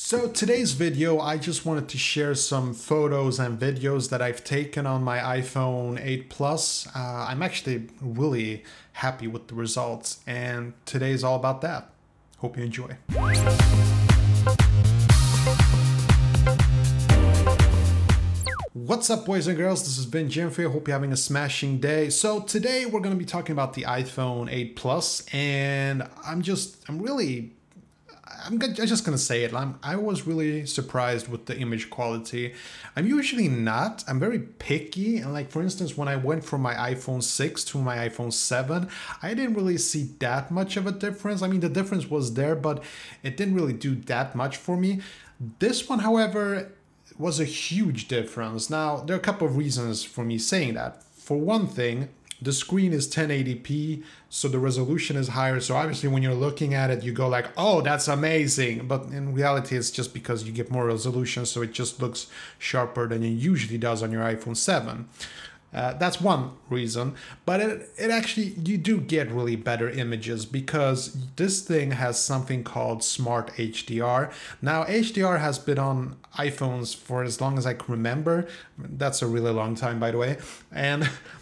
So today's video, I just wanted to share some photos and videos that I've taken on my iPhone 8 Plus. Uh, I'm actually really happy with the results and today is all about that. Hope you enjoy. What's up boys and girls, this is Ben Jimfrey, hope you're having a smashing day. So today we're going to be talking about the iPhone 8 Plus and I'm just, I'm really I'm, just gonna say it. I'm, I was really surprised with the image quality. I'm usually not. I'm very picky, and like for instance, when I went from my iPhone 6 to my iPhone 7, I didn't really see that much of a difference. I mean, the difference was there, but it didn't really do that much for me. This one, however, was a huge difference. Now, there are a couple of reasons for me saying that. For one thing, the screen is 1080p, so the resolution is higher. So obviously, when you're looking at it, you go like, "Oh, that's amazing!" But in reality, it's just because you get more resolution, so it just looks sharper than it usually does on your iPhone 7. Uh, that's one reason, but it, it actually you do get really better images because this thing has something called Smart HDR. Now HDR has been on iPhones for as long as I can remember. That's a really long time, by the way, and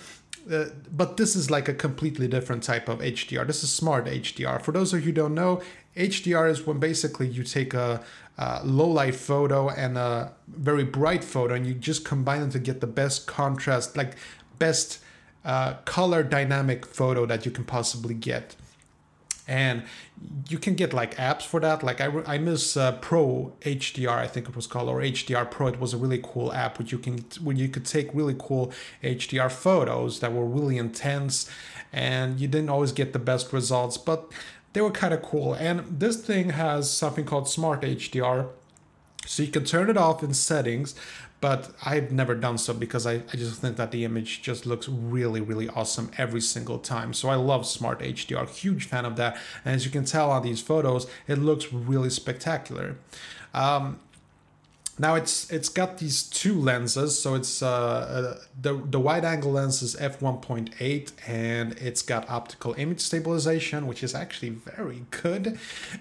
uh, but this is like a completely different type of HDR. This is smart HDR. For those of you who don't know, HDR is when basically you take a, a low light photo and a very bright photo and you just combine them to get the best contrast, like best uh, color dynamic photo that you can possibly get and you can get like apps for that. Like i, I miss uh, pro hdr i think it was called or hdr pro. It was a really cool app which you can where you could take really cool hdr photos that were really intense and you didn't always get the best results but they were kind of cool. And this thing has something called smart hdr so you can turn it off in settings but I've never done so because I, I just think that the image just looks really, really awesome every single time. So I love Smart HDR, huge fan of that. And as you can tell on these photos, it looks really spectacular. Um, now it's it's got these two lenses, so it's uh, uh, the the wide angle lens is f 1.8, and it's got optical image stabilization, which is actually very good.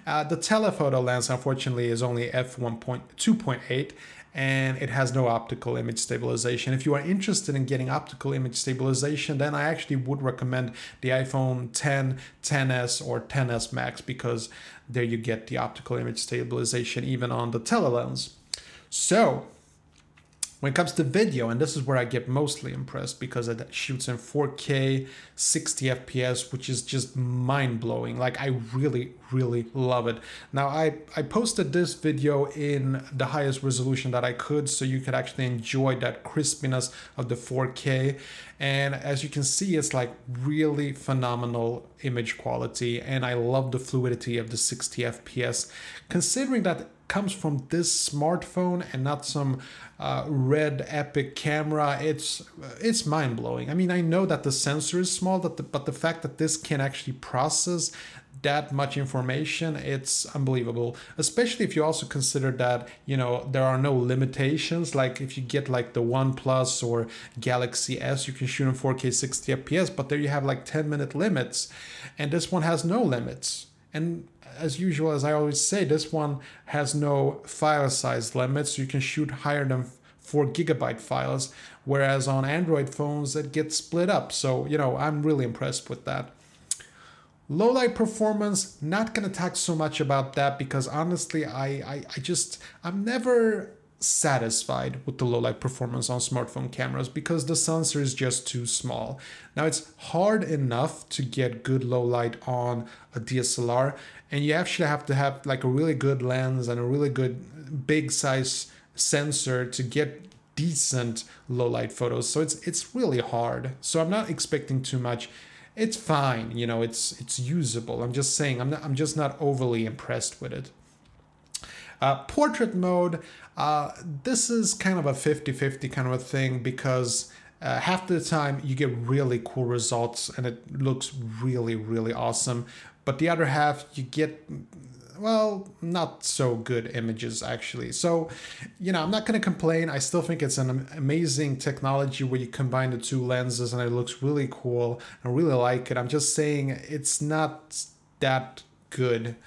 Uh, the telephoto lens, unfortunately, is only f 1.2.8, and it has no optical image stabilization. If you are interested in getting optical image stabilization, then I actually would recommend the iPhone 10, 10s, or 10s Max because there you get the optical image stabilization even on the telelens. So, when it comes to video, and this is where I get mostly impressed because it shoots in 4K, 60 FPS, which is just mind blowing. Like, I really, really love it. Now, I, I posted this video in the highest resolution that I could so you could actually enjoy that crispiness of the 4K. And as you can see, it's like really phenomenal image quality, and I love the fluidity of the 60 FPS. Considering that comes from this smartphone and not some uh, red epic camera. It's it's mind-blowing. I mean i know that the sensor is small but the, but the fact that this can actually process that much information it's unbelievable. Especially if you also consider that you know there are no limitations. Like if you get like the OnePlus or Galaxy S you can shoot in 4K 60 fps but there you have like 10 minute limits and this one has no limits. And as usual, as I always say, this one has no file size limits. you can shoot higher than 4 gigabyte files, whereas on Android phones it gets split up. So, you know, I'm really impressed with that. Low light performance, not gonna talk so much about that because honestly, I, I, I just, I'm never satisfied with the low light performance on smartphone cameras because the sensor is just too small. Now it's hard enough to get good low light on a DSLR and you actually have to have like a really good lens and a really good big size sensor to get decent low light photos. So it's it's really hard. So I'm not expecting too much. It's fine, you know, it's it's usable. I'm just saying I'm not I'm just not overly impressed with it. Uh, portrait mode, uh, this is kind of a 50 50 kind of a thing because uh, half the time you get really cool results and it looks really, really awesome. But the other half, you get well, not so good images actually. So, you know, I'm not going to complain. I still think it's an amazing technology where you combine the two lenses and it looks really cool. I really like it. I'm just saying it's not that good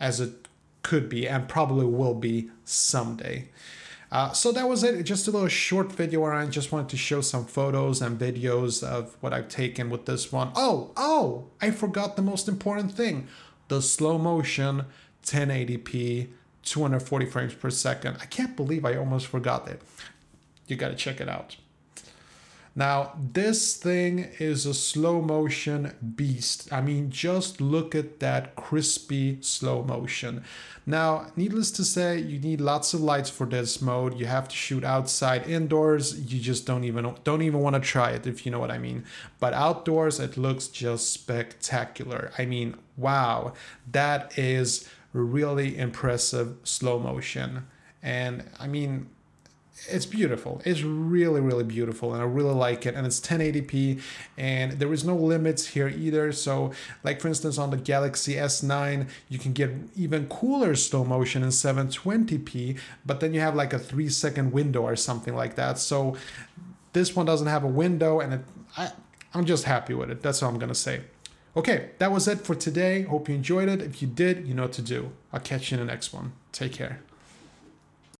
as it could be and probably will be someday. Uh, so that was it. Just a little short video where I just wanted to show some photos and videos of what I've taken with this one. Oh, oh, I forgot the most important thing. The slow motion 1080p 240 frames per second. I can't believe I almost forgot it. You got to check it out. Now, this thing is a slow motion beast. I mean, just look at that crispy slow motion. Now, needless to say, you need lots of lights for this mode. You have to shoot outside, indoors, you just don't even don't even want to try it if you know what I mean. But outdoors, it looks just spectacular. I mean, wow, that is really impressive slow motion. And I mean, it's beautiful. It's really, really beautiful, and I really like it. And it's 1080p, and there is no limits here either. So, like for instance, on the Galaxy S9, you can get even cooler slow motion in 720p, but then you have like a three second window or something like that. So, this one doesn't have a window, and it, I, I'm just happy with it. That's all I'm gonna say. Okay, that was it for today. Hope you enjoyed it. If you did, you know what to do. I'll catch you in the next one. Take care.